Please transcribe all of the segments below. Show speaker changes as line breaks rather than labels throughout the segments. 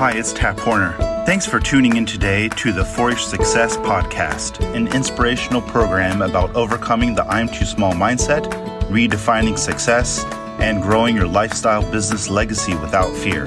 Hi, it's Tap Hornor. Thanks for tuning in today to the Flourish Success Podcast, an inspirational program about overcoming the I'm too small mindset, redefining success, and growing your lifestyle business legacy without fear.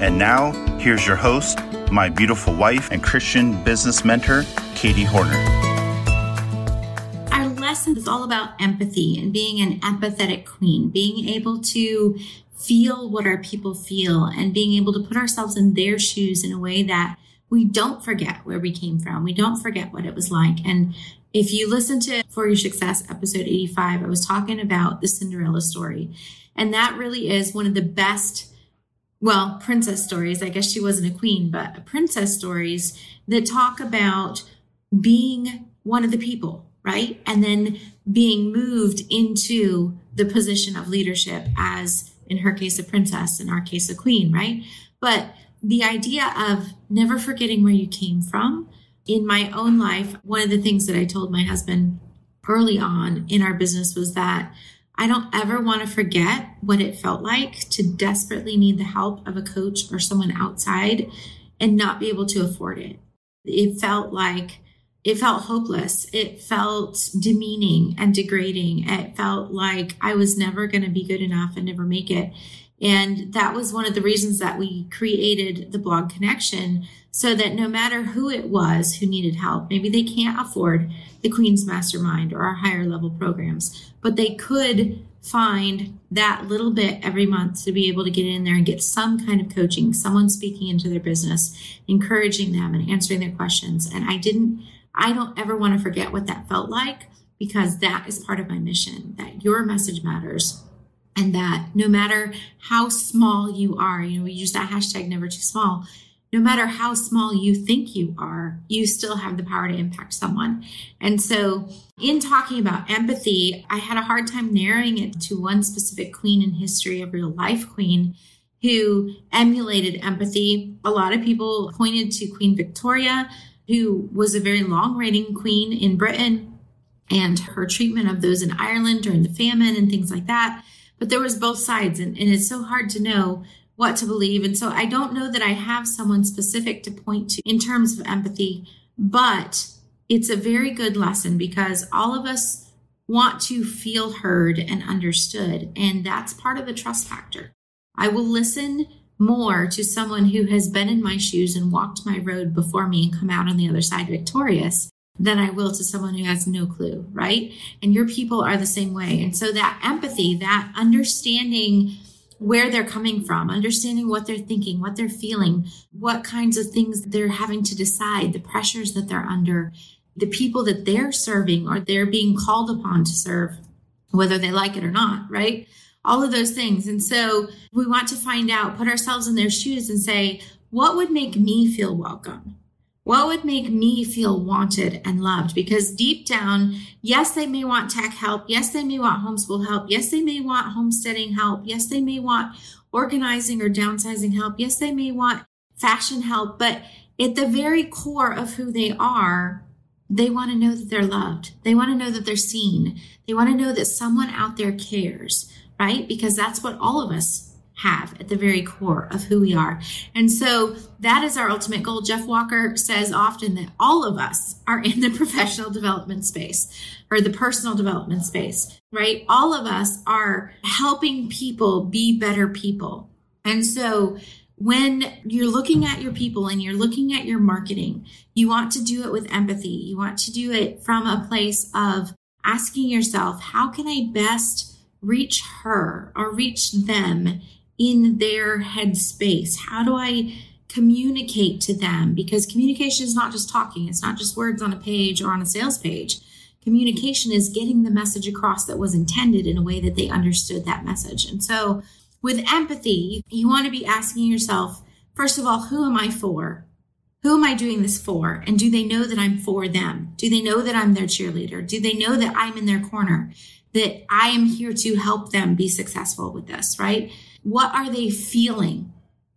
And now, here's your host, my beautiful wife and Christian business mentor, Katie Hornor.
Our lesson is all about empathy and being an empathetic queen, being able to feel what our people feel and being able to put ourselves in their shoes in a way that we don't forget where we came from. We don't forget what it was like. And if you listen to Flourish Success episode 85, I was talking about the Cinderella story. And that really is one of the best, well, princess stories. I guess she wasn't a queen, but princess stories that talk about being one of the people, right? And then being moved into the position of leadership as in her case, a princess, in our case, a queen, right? But the idea of never forgetting where you came from. In my own life, one of the things that I told my husband early on in our business was that I don't ever want to forget what it felt like to desperately need the help of a coach or someone outside and not be able to afford it. It felt like it felt hopeless. It felt demeaning and degrading. It felt like I was never going to be good enough and never make it. And that was one of the reasons that we created the blog connection so that no matter who it was who needed help, maybe they can't afford the Queen's Mastermind or our higher level programs, but they could find that little bit every month to be able to get in there and get some kind of coaching, someone speaking into their business, encouraging them and answering their questions. And I didn't I don't ever want to forget what that felt like because that is part of my mission that your message matters and that no matter how small you are, you know, we use that hashtag never too small. No matter how small you think you are, you still have the power to impact someone. And so, in talking about empathy, I had a hard time narrowing it to one specific queen in history, a real life queen who emulated empathy. A lot of people pointed to Queen Victoria, who was a very long reigning queen in Britain and her treatment of those in Ireland during the famine and things like that. But there was both sides and, and it's so hard to know what to believe. And so I don't know that I have someone specific to point to in terms of empathy, but it's a very good lesson because all of us want to feel heard and understood. And that's part of the trust factor. I will listen more to someone who has been in my shoes and walked my road before me and come out on the other side victorious than I will to someone who has no clue, right? And your people are the same way. And so that empathy, that understanding where they're coming from, understanding what they're thinking, what they're feeling, what kinds of things they're having to decide, the pressures that they're under, the people that they're serving or they're being called upon to serve, whether they like it or not, right? All of those things. And so we want to find out, put ourselves in their shoes and say, what would make me feel welcome? What would make me feel wanted and loved? Because deep down, yes, they may want tech help. Yes, they may want homeschool help. Yes, they may want homesteading help. Yes, they may want organizing or downsizing help. Yes, they may want fashion help. But at the very core of who they are, they want to know that they're loved. They want to know that they're seen. They want to know that someone out there cares right? Because that's what all of us have at the very core of who we are. And so that is our ultimate goal. Jeff Walker says often that all of us are in the professional development space or the personal development space, right? All of us are helping people be better people. And so when you're looking at your people and you're looking at your marketing, you want to do it with empathy. You want to do it from a place of asking yourself, how can I best reach her or reach them in their headspace? How do I communicate to them? Because communication is not just talking, it's not just words on a page or on a sales page. Communication is getting the message across that was intended in a way that they understood that message. And so, with empathy, you want to be asking yourself, first of all, who am I for? Who am I doing this for? And do they know that I'm for them? Do they know that I'm their cheerleader? Do they know that I'm in their corner? That I am here to help them be successful with this, right? What are they feeling?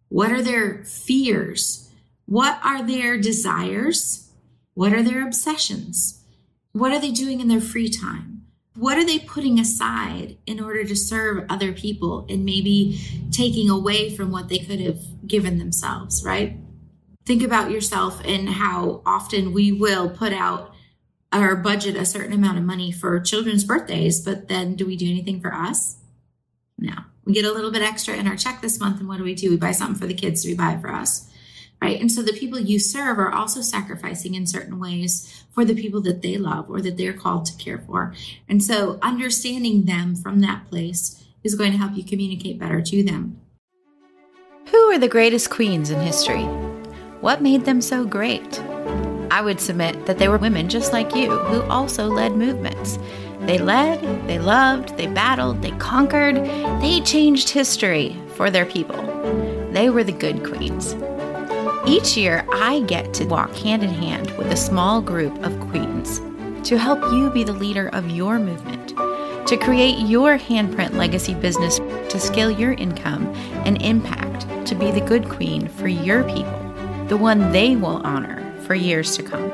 What are their fears? What are their desires? What are their obsessions? What are they doing in their free time? What are they putting aside in order to serve other people and maybe taking away from what they could have given themselves, right? Think about yourself and how often we will put out our budget a certain amount of money for children's birthdays, but then do we do anything for us? No. We get a little bit extra in our check this month, and what do we do? We buy something for the kids, we buy for us? Right. And so the people you serve are also sacrificing in certain ways for the people that they love or that they're called to care for. And so understanding them from that place is going to help you communicate better to them.
Who are the greatest queens in history? What made them so great? I would submit that they were women just like you who also led movements. They led, they loved, they battled, they conquered, they changed history for their people. They were the good queens. Each year, I get to walk hand in hand with a small group of queens to help you be the leader of your movement, to create your handprint legacy business, to scale your income and impact, to be the good queen for your people, the one they will honor for years to come.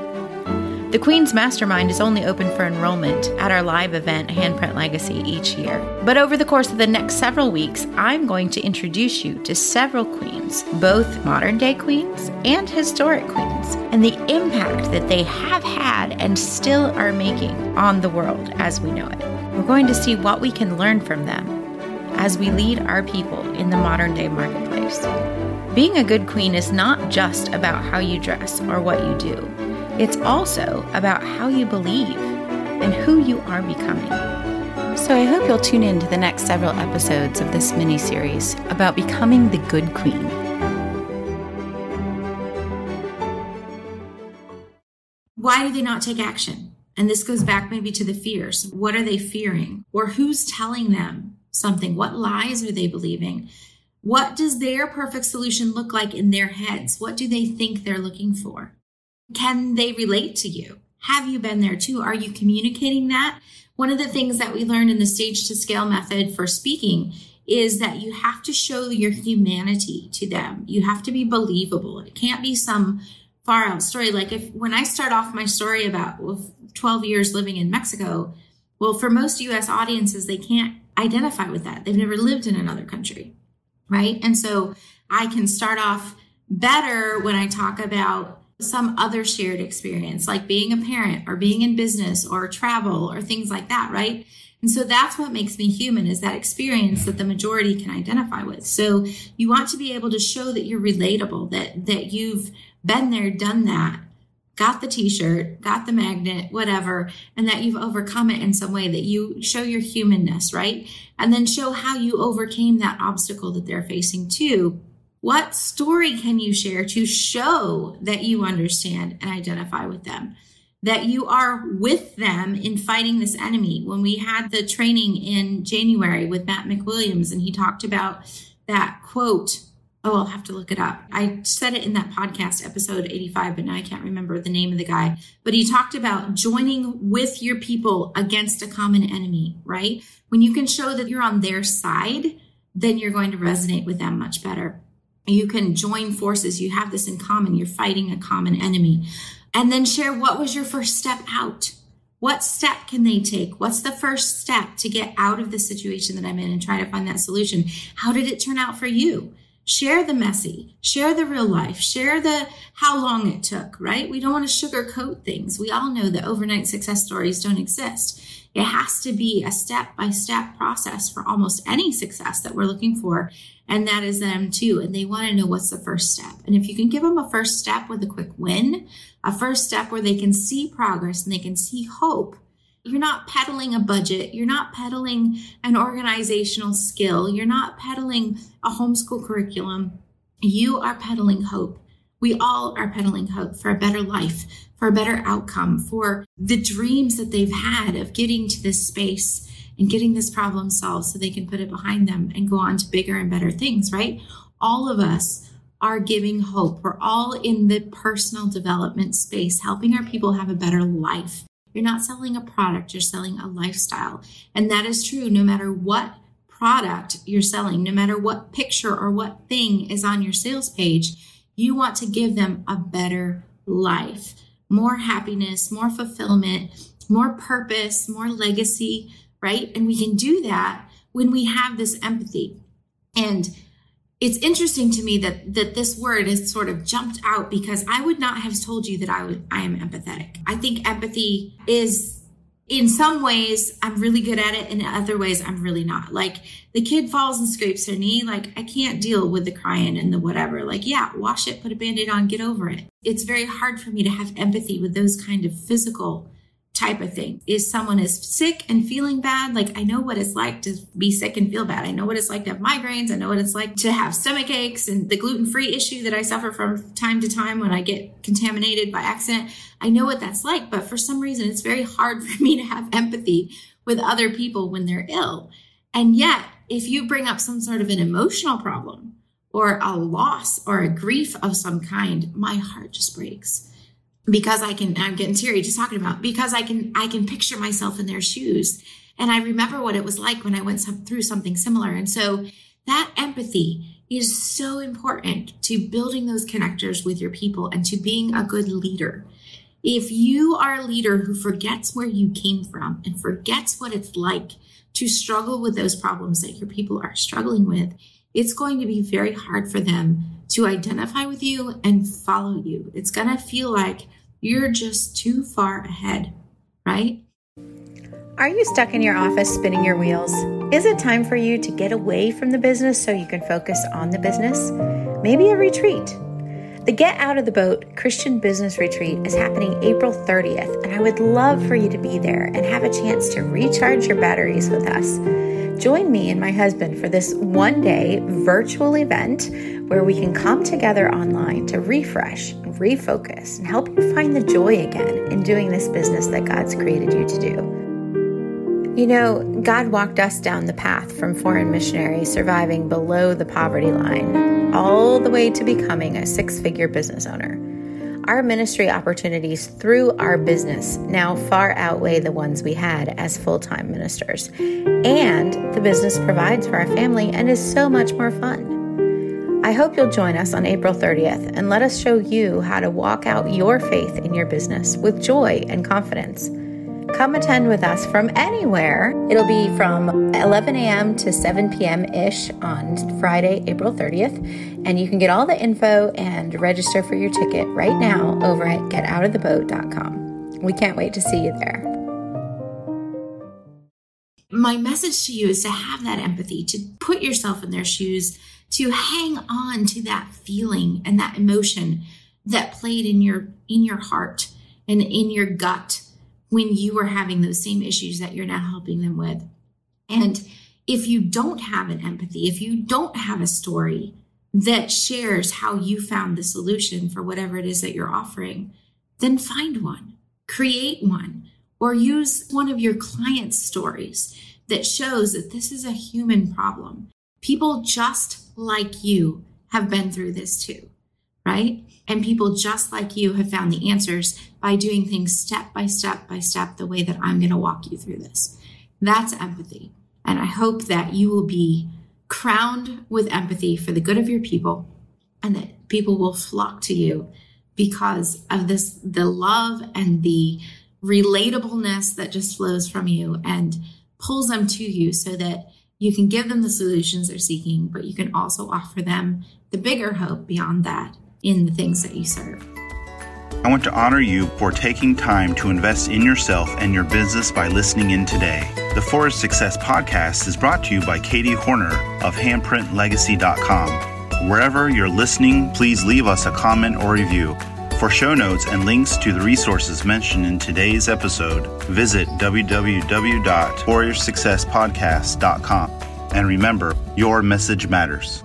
The Queen's Mastermind is only open for enrollment at our live event, Handprint Legacy, each year. But over the course of the next several weeks, I'm going to introduce you to several queens, both modern day queens and historic queens, and the impact that they have had and still are making on the world as we know it. We're going to see what we can learn from them as we lead our people in the modern day marketplace. Being a good queen is not just about how you dress or what you do. It's also about how you believe and who you are becoming. So I hope you'll tune in to the next several episodes of this mini series about becoming the good queen.
Why do they not take action? And this goes back maybe to the fears. What are they fearing? Or who's telling them something? What lies are they believing? What does their perfect solution look like in their heads? What do they think they're looking for? Can they relate to you? Have you been there too? Are you communicating that? One of the things that we learned in the stage to scale method for speaking is that you have to show your humanity to them. You have to be believable. It can't be some far out story. Like if when I start off my story about 12 years living in Mexico, well, for most US audiences, they can't identify with that. They've never lived in another country, right? And so I can start off better when I talk about some other shared experience, like being a parent or being in business or travel or things like that, right? And so that's what makes me human is that experience that the majority can identify with. So you want to be able to show that you're relatable, that that you've been there, done that, got the t-shirt, got the magnet, whatever, and that you've overcome it in some way that you show your humanness, right? And then show how you overcame that obstacle that they're facing too what story can you share to show that you understand and identify with them? That you are with them in fighting this enemy. When we had the training in January with Matt McWilliams, and he talked about that quote. Oh, I'll have to look it up. I said it in that podcast episode 85, but now I can't remember the name of the guy. But he talked about joining with your people against a common enemy, right? When you can show that you're on their side, then you're going to resonate with them much better you can join forces. You have this in common. You're fighting a common enemy. And then share what was your first step out? What step can they take? What's the first step to get out of the situation that I'm in and try to find that solution? How did it turn out for you? Share the messy, share the real life, share the how long it took, right? We don't want to sugarcoat things. We all know that overnight success stories don't exist. It has to be a step by step process for almost any success that we're looking for. And that is them too. And they want to know what's the first step. And if you can give them a first step with a quick win, a first step where they can see progress and they can see hope, you're not peddling a budget. You're not peddling an organizational skill. You're not peddling a homeschool curriculum. You are peddling hope. We all are peddling hope for a better life, for a better outcome, for the dreams that they've had of getting to this space and getting this problem solved so they can put it behind them and go on to bigger and better things, right? All of us are giving hope. We're all in the personal development space, helping our people have a better life. You're not selling a product, you're selling a lifestyle. And that is true no matter what product you're selling, no matter what picture or what thing is on your sales page, you want to give them a better life more happiness, more fulfillment, more purpose, more legacy, right? And we can do that when we have this empathy. And it's interesting to me that that this word has sort of jumped out because I would not have told you that I would I am empathetic. I think empathy is in some ways I'm really good at it, in other ways I'm really not. Like the kid falls and scrapes their knee, like I can't deal with the crying and the whatever. Like, yeah, wash it, put a band-aid on, get over it. It's very hard for me to have empathy with those kind of physical type of thing. Is someone is sick and feeling bad, like I know what it's like to be sick and feel bad. I know what it's like to have migraines. I know what it's like to have stomach aches and the gluten-free issue that I suffer from time to time when I get contaminated by accident. I know what that's like, but for some reason it's very hard for me to have empathy with other people when they're ill. And yet, if you bring up some sort of an emotional problem or a loss or a grief of some kind, my heart just breaks because I can, I'm getting teary just talking about because I can, I can picture myself in their shoes. And I remember what it was like when I went some, through something similar. And so that empathy is so important to building those connectors with your people and to being a good leader. If you are a leader who forgets where you came from and forgets what it's like to struggle with those problems that your people are struggling with, it's going to be very hard for them to identify with you and follow you. It's going to feel like you're just too far ahead, right?
Are you stuck in your office spinning your wheels? Is it time for you to get away from the business so you can focus on the business? Maybe a retreat. The Get Out of the Boat Christian Business Retreat is happening April 30th, and I would love for you to be there and have a chance to recharge your batteries with us. Join me and my husband for this one day virtual event where we can come together online to refresh, refocus, and help you find the joy again in doing this business that God's created you to do. You know, God walked us down the path from foreign missionary surviving below the poverty line all the way to becoming a six figure business owner. Our ministry opportunities through our business now far outweigh the ones we had as full time ministers. And the business provides for our family and is so much more fun. I hope you'll join us on April 30th and let us show you how to walk out your faith in your business with joy and confidence. Come attend with us from anywhere. It'll be from 11 a.m. to 7 p.m. ish on Friday, April 30th. And you can get all the info and register for your ticket right now over at getoutoftheboat.com. We can't wait to see you there.
My message to you is to have that empathy, to put yourself in their shoes, to hang on to that feeling and that emotion that played in your in your heart and in your gut when you were having those same issues that you're now helping them with. And if you don't have an empathy, if you don't have a story that shares how you found the solution for whatever it is that you're offering, then find one, create one, or use one of your clients' stories that shows that this is a human problem. People just like you have been through this too right? And people just like you have found the answers by doing things step by step by step, the way that I'm going to walk you through this. That's empathy. And I hope that you will be crowned with empathy for the good of your people and that people will flock to you because of this, the love and the relatableness that just flows from you and pulls them to you so that you can give them the solutions they're seeking, but you can also offer them the bigger hope beyond that in the things that you serve.
I want to honor you for taking time to invest in yourself and your business by listening in today. The Flourish Success Podcast is brought to you by Katie Hornor of handprintlegacy.com. Wherever you're listening, please leave us a comment or review. For show notes and links to the resources mentioned in today's episode, visit www.flourishsuccesspodcast.com. And remember, your message matters.